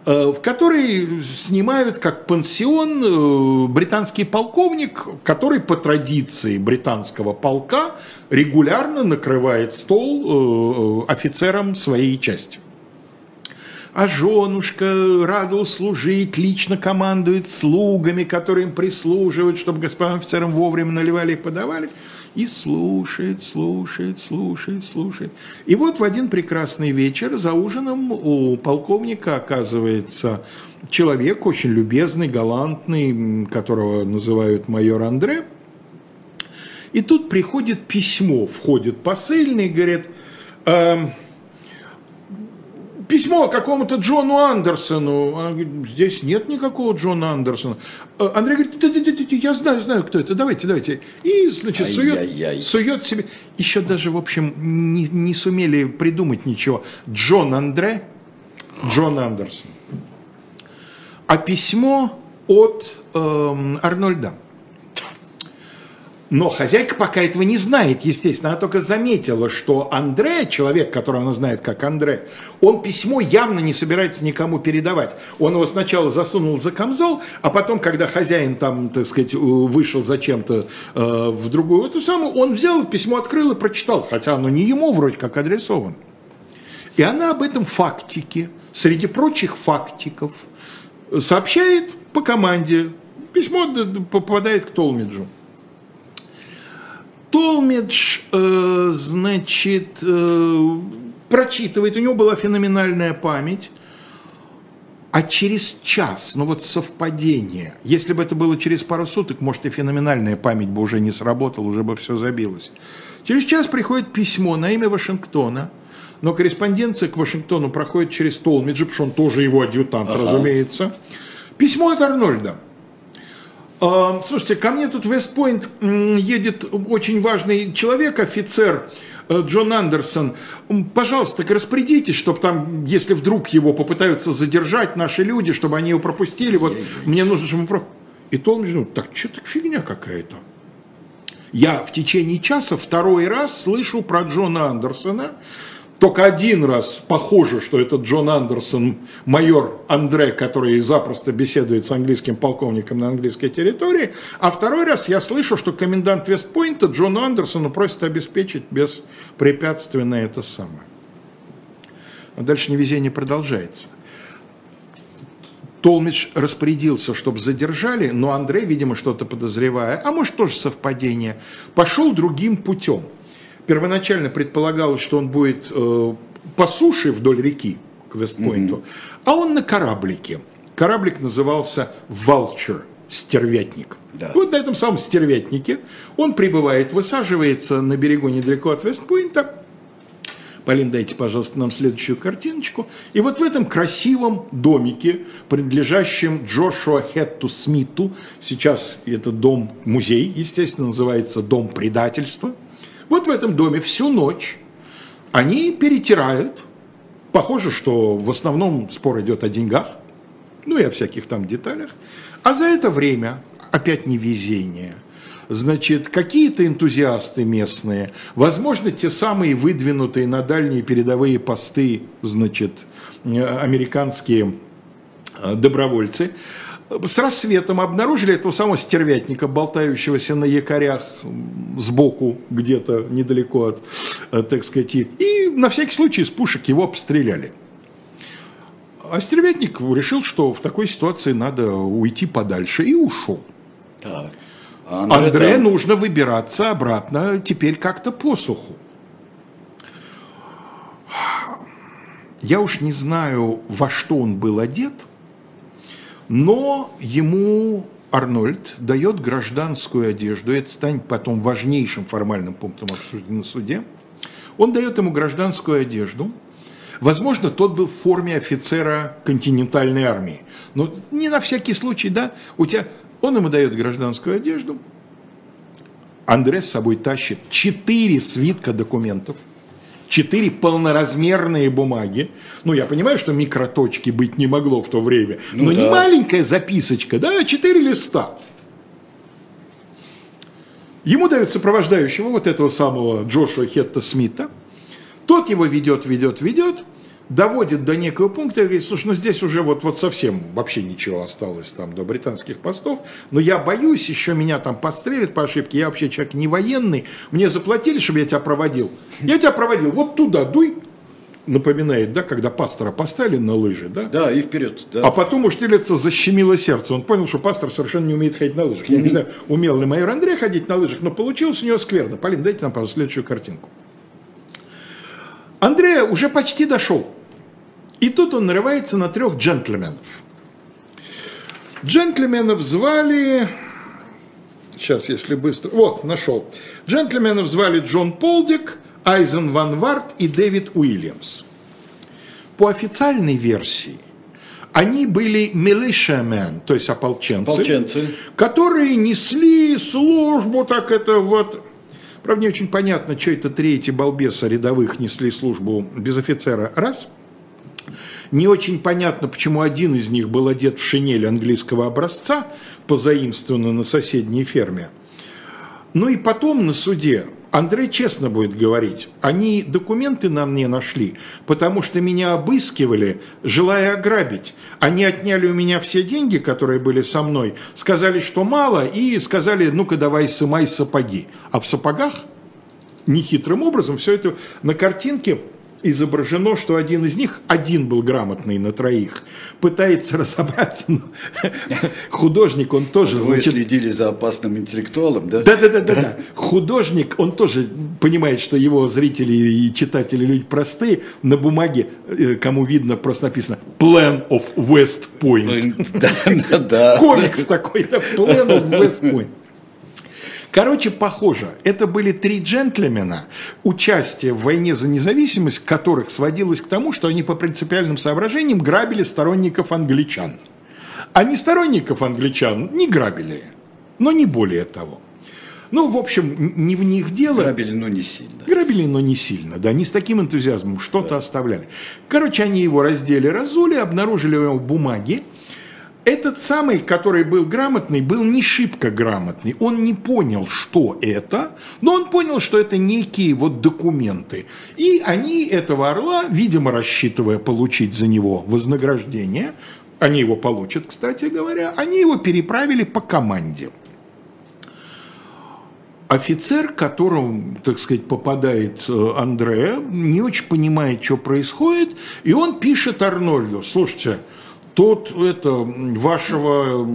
в которой снимают как пансион э, британский полковник, который по традиции британского полка регулярно накрывает стол э, офицерам своей части. А женушка рада услужить, лично командует слугами, которые им прислуживают, чтобы господам офицерам вовремя наливали и подавали – и слушает, слушает, слушает, слушает. И вот в один прекрасный вечер за ужином у полковника оказывается человек очень любезный, галантный, которого называют майор Андре. И тут приходит письмо, входит посыльный, говорит, э, письмо какому-то Джону Андерсону. Он говорит, здесь нет никакого Джона Андерсона. А Андрей говорит, да, да, да, да, я знаю, знаю, кто это, давайте, давайте. И, значит, сует, сует себе. Еще даже, в общем, не, не сумели придумать ничего. Джон Андре, Джон Андерсон. А письмо от э, Арнольда. Но хозяйка пока этого не знает, естественно. Она только заметила, что Андре, человек, которого она знает как Андре, он письмо явно не собирается никому передавать. Он его сначала засунул за камзол, а потом, когда хозяин там, так сказать, вышел зачем-то э, в другую эту самую, он взял письмо, открыл и прочитал, хотя оно не ему вроде как адресовано. И она об этом фактике, среди прочих фактиков, сообщает по команде. Письмо попадает к Толмиджу. Толмедж, э, значит, э, прочитывает, у него была феноменальная память, а через час, ну вот совпадение, если бы это было через пару суток, может и феноменальная память бы уже не сработала, уже бы все забилось. Через час приходит письмо на имя Вашингтона, но корреспонденция к Вашингтону проходит через Толмиджа, потому что он тоже его адъютант, ага. разумеется. Письмо от Арнольда. А, слушайте, ко мне тут в Вестпойнт едет очень важный человек, офицер э, Джон Андерсон. Пожалуйста, так распорядитесь, чтобы там, если вдруг его попытаются задержать наши люди, чтобы они его пропустили. Вот мне нужно, чтобы... Про... И Толмидж, ну, так что так фигня какая-то. Я в течение часа второй раз слышу про Джона Андерсона, только один раз похоже, что это Джон Андерсон, майор Андре, который запросто беседует с английским полковником на английской территории. А второй раз я слышу, что комендант Вестпойнта Джону Андерсону просит обеспечить беспрепятственно это самое. А дальше невезение продолжается. Толмидж распорядился, чтобы задержали, но Андрей, видимо, что-то подозревая, а может тоже совпадение, пошел другим путем – первоначально предполагалось, что он будет э, по суше вдоль реки к Вестпойнту, mm-hmm. а он на кораблике. Кораблик назывался «Vulture», стервятник. Да. Вот на этом самом стервятнике он прибывает, высаживается на берегу недалеко от Вестпойнта. Полин, дайте, пожалуйста, нам следующую картиночку. И вот в этом красивом домике, принадлежащем Джошуа Хетту Смиту, сейчас это дом-музей, естественно, называется «Дом предательства», вот в этом доме всю ночь они перетирают. Похоже, что в основном спор идет о деньгах, ну и о всяких там деталях. А за это время, опять невезение, значит, какие-то энтузиасты местные, возможно, те самые выдвинутые на дальние передовые посты, значит, американские э, добровольцы, с рассветом обнаружили этого самого стервятника, болтающегося на якорях сбоку, где-то недалеко от, э, так сказать, и на всякий случай из пушек его обстреляли. А стервятник решил, что в такой ситуации надо уйти подальше, и ушел. Так. А Андре, там... нужно выбираться обратно теперь как-то по суху. Я уж не знаю, во что он был одет – но ему Арнольд дает гражданскую одежду, это станет потом важнейшим формальным пунктом обсуждения на суде. Он дает ему гражданскую одежду. Возможно, тот был в форме офицера континентальной армии. Но не на всякий случай, да, у тебя... Он ему дает гражданскую одежду. Андре с собой тащит четыре свитка документов – четыре полноразмерные бумаги. Ну, я понимаю, что микроточки быть не могло в то время, ну, но да. не маленькая записочка, да, а четыре листа. Ему дают сопровождающего вот этого самого Джошуа Хетта Смита. Тот его ведет, ведет, ведет доводит до некого пункта и говорит, слушай, ну здесь уже вот, вот совсем вообще ничего осталось там до британских постов, но я боюсь, еще меня там пострелят по ошибке, я вообще человек не военный, мне заплатили, чтобы я тебя проводил. Я тебя проводил, вот туда дуй, напоминает, да, когда пастора поставили на лыжи, да? Да, и вперед. Да. А потом у Штирлица защемило сердце. Он понял, что пастор совершенно не умеет ходить на лыжах. Я не знаю, умел ли майор Андрей ходить на лыжах, но получилось у него скверно. Полин, дайте нам, пожалуйста, следующую картинку. Андрей уже почти дошел. И тут он нарывается на трех джентльменов. Джентльменов звали... Сейчас, если быстро... Вот, нашел. Джентльменов звали Джон Полдик, Айзен Ван Варт и Дэвид Уильямс. По официальной версии, они были militiamen, то есть ополченцы, ополченцы, которые несли службу, так это вот... Правда, не очень понятно, что это третий балбеса рядовых несли службу без офицера. Раз – не очень понятно, почему один из них был одет в шинель английского образца, позаимствованную на соседней ферме. Ну и потом на суде Андрей честно будет говорить, они документы на мне нашли, потому что меня обыскивали, желая ограбить. Они отняли у меня все деньги, которые были со мной, сказали, что мало, и сказали, ну-ка давай сымай сапоги. А в сапогах нехитрым образом все это на картинке изображено, что один из них, один был грамотный на троих, пытается разобраться. Художник, он тоже... Вы значит, следили за опасным интеллектуалом, да? Да, да, да, да, да. Художник, он тоже понимает, что его зрители и читатели люди простые. На бумаге, э, кому видно, просто написано Plan of West Point. Да, да, да. Комикс такой, да, Plan of West Point. Короче, похоже, это были три джентльмена, участие в войне за независимость которых сводилось к тому, что они по принципиальным соображениям грабили сторонников англичан. А не сторонников англичан не грабили, но не более того. Ну, в общем, не в них дело. Грабили, но не сильно. Грабили, но не сильно, да, не с таким энтузиазмом, что-то да. оставляли. Короче, они его раздели, разули, обнаружили у него бумаги, этот самый, который был грамотный, был не шибко грамотный. Он не понял, что это, но он понял, что это некие вот документы. И они этого орла, видимо, рассчитывая получить за него вознаграждение, они его получат, кстати говоря, они его переправили по команде. Офицер, которому, так сказать, попадает э, Андреа, не очень понимает, что происходит, и он пишет Арнольду, слушайте, тот это вашего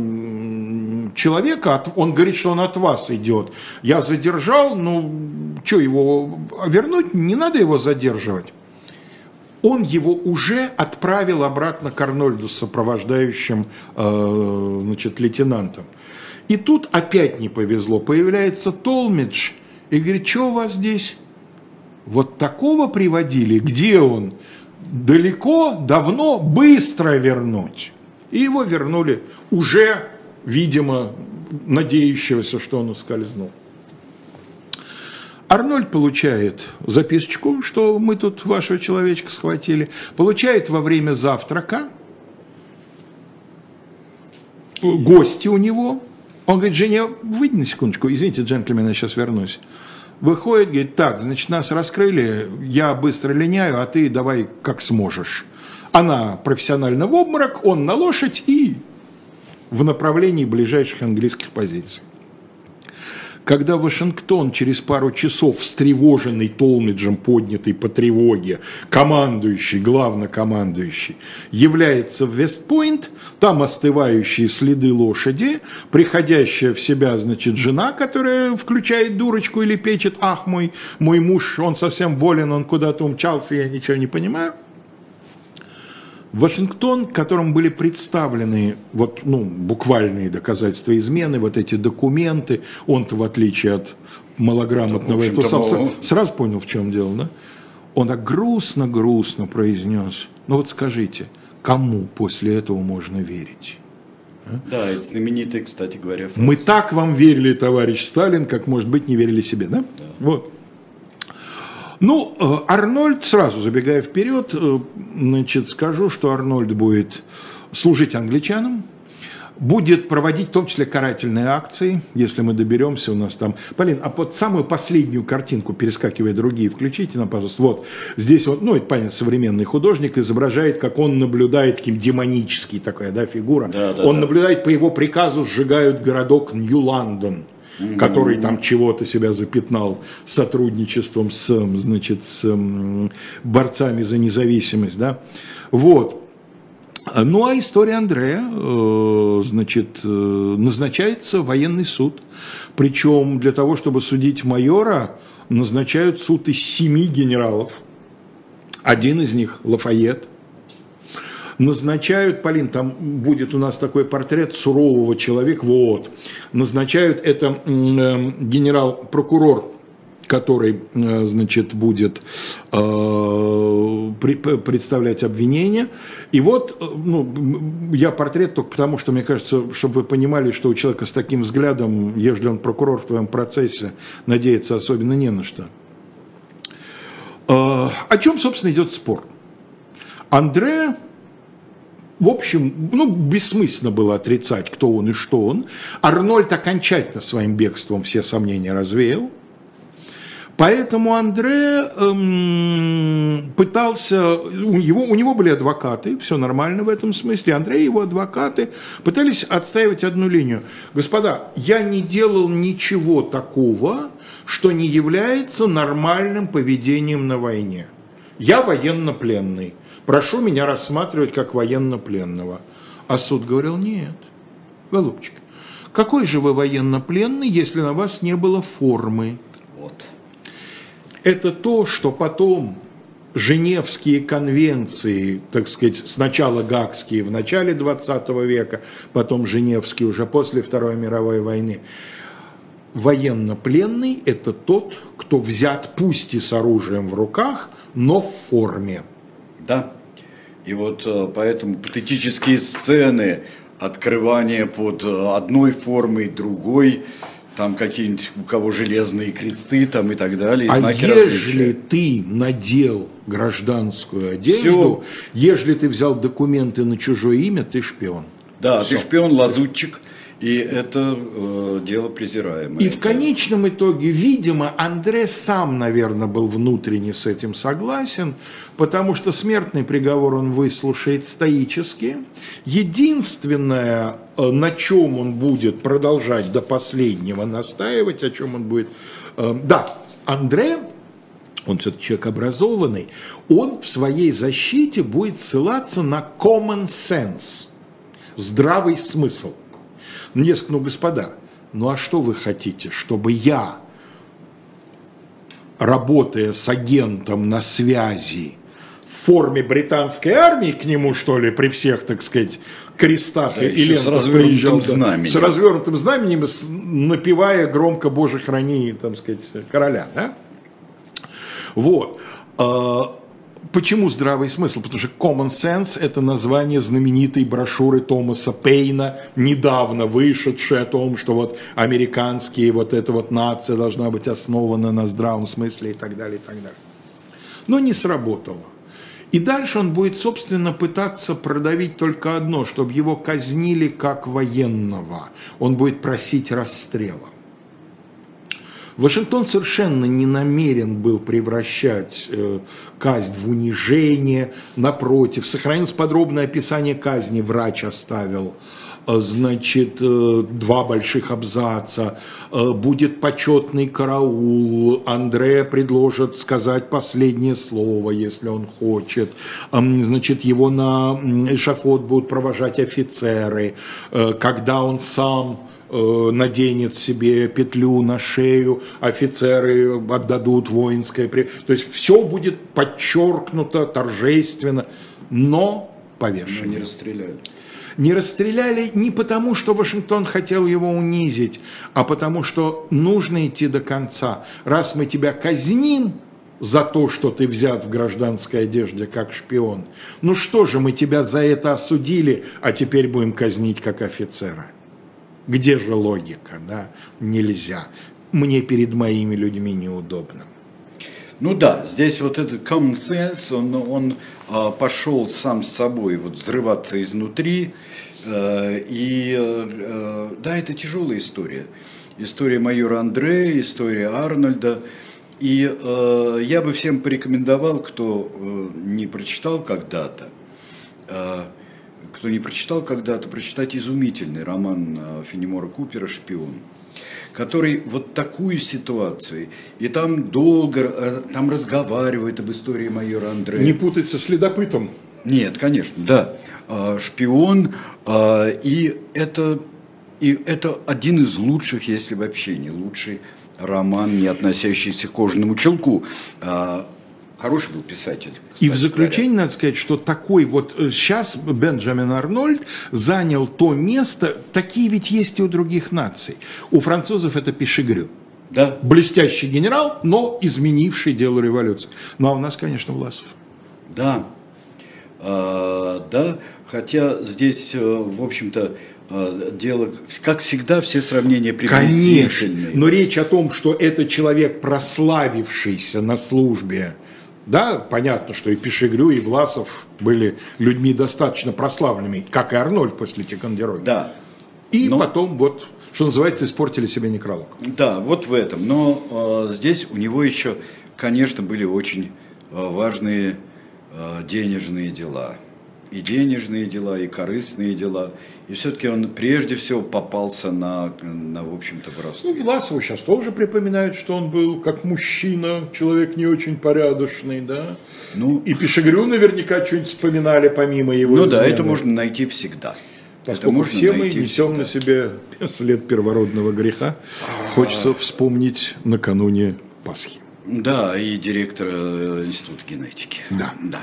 человека, он говорит, что он от вас идет. Я задержал, ну, что его вернуть, не надо его задерживать. Он его уже отправил обратно к Арнольду с сопровождающим э, значит, лейтенантом. И тут опять не повезло. Появляется Толмидж и говорит, что у вас здесь? Вот такого приводили? Где он? Далеко, давно, быстро вернуть. И его вернули уже, видимо, надеющегося, что он ускользнул. Арнольд получает записочку, что мы тут вашего человечка схватили, получает во время завтрака гости у него. Он говорит, Женя, выйди на секундочку, извините, джентльмен, я сейчас вернусь выходит, говорит, так, значит, нас раскрыли, я быстро линяю, а ты давай как сможешь. Она профессионально в обморок, он на лошадь и в направлении ближайших английских позиций. Когда Вашингтон через пару часов, встревоженный Толмиджем, поднятый по тревоге, командующий, главнокомандующий, является в Вестпойнт, там остывающие следы лошади, приходящая в себя, значит, жена, которая включает дурочку или печет, ах, мой, мой муж, он совсем болен, он куда-то умчался, я ничего не понимаю. Вашингтон, которым были представлены вот, ну, буквальные доказательства измены, вот эти документы, он-то в отличие от малограмотного, это сразу, сразу понял, в чем дело, да? Он так грустно-грустно произнес, ну вот скажите, кому после этого можно верить? Да, это знаменитый, кстати говоря. Фраза. Мы так вам верили, товарищ Сталин, как, может быть, не верили себе, да? да. Вот. Ну, э, Арнольд, сразу забегая вперед, э, значит, скажу, что Арнольд будет служить англичанам, будет проводить в том числе карательные акции, если мы доберемся, у нас там... Полин, а под самую последнюю картинку, перескакивая другие, включите нам, пожалуйста. Вот, здесь вот, ну, это, понятно, современный художник изображает, как он наблюдает, таким демонический такая, да, фигура. Да, да, он да. наблюдает, по его приказу сжигают городок Нью-Лондон mm-hmm. который там чего-то себя запятнал сотрудничеством с, значит, с борцами за независимость, да, вот. Ну а история Андрея, э, значит, э, назначается военный суд, причем для того, чтобы судить майора, назначают суд из семи генералов. Один из них Лафайет, назначают, Полин, там будет у нас такой портрет сурового человека, вот, назначают это э, генерал-прокурор который, э, значит, будет э, представлять обвинение. И вот, э, ну, я портрет только потому, что мне кажется, чтобы вы понимали, что у человека с таким взглядом, ежели он прокурор в твоем процессе, надеяться особенно не на что. О чем, собственно, идет спор? Андре в общем, ну, бессмысленно было отрицать, кто он и что он. Арнольд окончательно своим бегством все сомнения развеял. Поэтому Андре эм, пытался, у него, у него были адвокаты, все нормально в этом смысле. Андре и его адвокаты пытались отстаивать одну линию. Господа, я не делал ничего такого, что не является нормальным поведением на войне. Я военнопленный. Прошу меня рассматривать как военнопленного. А суд говорил, нет, голубчик, какой же вы военнопленный, если на вас не было формы? Вот это то, что потом Женевские конвенции, так сказать, сначала Гагские в начале 20 века, потом Женевские уже после Второй мировой войны. Военнопленный – это тот, кто взят пусть и с оружием в руках, но в форме. Да. И вот э, поэтому патетические сцены открывания под э, одной формой, другой – там какие-нибудь у кого железные кресты там и так далее, и а знаки различия. ты надел гражданскую одежду, Все. ежели ты взял документы на чужое имя, ты шпион. Да, Все. ты шпион, лазутчик. И это э, дело презираемое. И в конечном итоге, видимо, Андре сам, наверное, был внутренне с этим согласен, потому что смертный приговор он выслушает стоически. Единственное, э, на чем он будет продолжать до последнего настаивать, о чем он будет... Э, да, Андре он все-таки человек образованный, он в своей защите будет ссылаться на common sense, здравый смысл – несколько, ну, господа, ну а что вы хотите, чтобы я, работая с агентом на связи, в форме британской армии к нему, что ли, при всех, так сказать, крестах да, и лентах с развернутым знаменем. С развернутым знаменем, напевая громко «Боже, храни», там сказать, короля, да? Вот. Почему здравый смысл? Потому что Common Sense – это название знаменитой брошюры Томаса Пейна, недавно вышедшей о том, что вот американские вот эта вот нация должна быть основана на здравом смысле и так далее, и так далее. Но не сработало. И дальше он будет, собственно, пытаться продавить только одно, чтобы его казнили как военного. Он будет просить расстрела. Вашингтон совершенно не намерен был превращать э, казнь в унижение, напротив, сохранилось подробное описание казни, врач оставил, значит, э, два больших абзаца, будет почетный караул, Андре предложит сказать последнее слово, если он хочет, значит, его на эшафот будут провожать офицеры, когда он сам Э, наденет себе петлю на шею, офицеры отдадут воинское. То есть все будет подчеркнуто, торжественно, но повешено. Но не расстреляли. Не расстреляли не потому, что Вашингтон хотел его унизить, а потому что нужно идти до конца. Раз мы тебя казним, за то, что ты взят в гражданской одежде как шпион. Ну что же, мы тебя за это осудили, а теперь будем казнить как офицера. Где же логика? Да? Нельзя. Мне перед моими людьми неудобно. Ну да, здесь вот этот common sense, он, он а, пошел сам с собой вот взрываться изнутри. А, и а, да, это тяжелая история. История майора Андрея, история Арнольда. И э, я бы всем порекомендовал, кто э, не прочитал когда-то, э, кто не прочитал когда-то, прочитать изумительный роман э, Фенемора Купера «Шпион», который вот такую ситуацию, и там долго, э, там разговаривают об истории майора Андрея. Не путать со следопытом. Нет, конечно, да. А, шпион, а, и это, и это один из лучших, если вообще не лучший роман, не относящийся к кожаному челку. Хороший был писатель. И в заключение говоря. надо сказать, что такой вот сейчас э, Бенджамин Арнольд занял то место, такие ведь есть и у других наций. У французов это Пешегрю. Да. Блестящий генерал, но изменивший дело революции. Ну а у нас, конечно, Власов. Да, а, да, хотя здесь, э, в общем-то, э, дело, как всегда, все сравнения приблизительные. Конечно, но речь о том, что это человек, прославившийся на службе Да, понятно, что и Пешегрю, и Власов были людьми достаточно прославленными, как и Арнольд после Тикандероги. Да. И Но... потом вот, что называется, испортили себе некролог. Да, вот в этом. Но э, здесь у него еще, конечно, были очень э, важные э, денежные дела и денежные дела, и корыстные дела. И все-таки он прежде всего попался на, на в общем-то, воровстве. Ну, Власову сейчас тоже припоминают, что он был как мужчина, человек не очень порядочный, да? Ну, и Пешегрю наверняка что-нибудь вспоминали помимо его. Ну измены. да, это можно найти всегда. Поскольку это все мы несем всегда. на себе след первородного греха, хочется вспомнить накануне Пасхи. Да, и директора э, Института генетики. Да. да.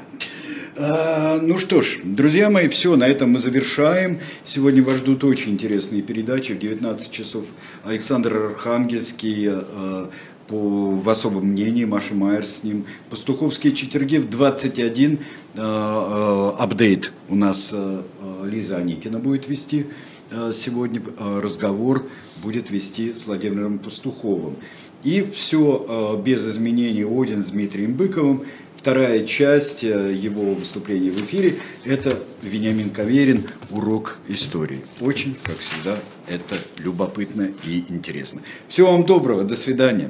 А, ну что ж, друзья мои, все, на этом мы завершаем. Сегодня вас ждут очень интересные передачи. В 19 часов Александр Архангельский а, по, в особом мнении, Маша Майер с ним. Пастуховские четверги в 21 а, апдейт у нас Лиза Аникина будет вести сегодня разговор будет вести с Владимиром Пастуховым. И все без изменений Один с Дмитрием Быковым – Вторая часть э, его выступления в эфире – это Вениамин Каверин «Урок истории». Очень, как всегда, это любопытно и интересно. Всего вам доброго, до свидания.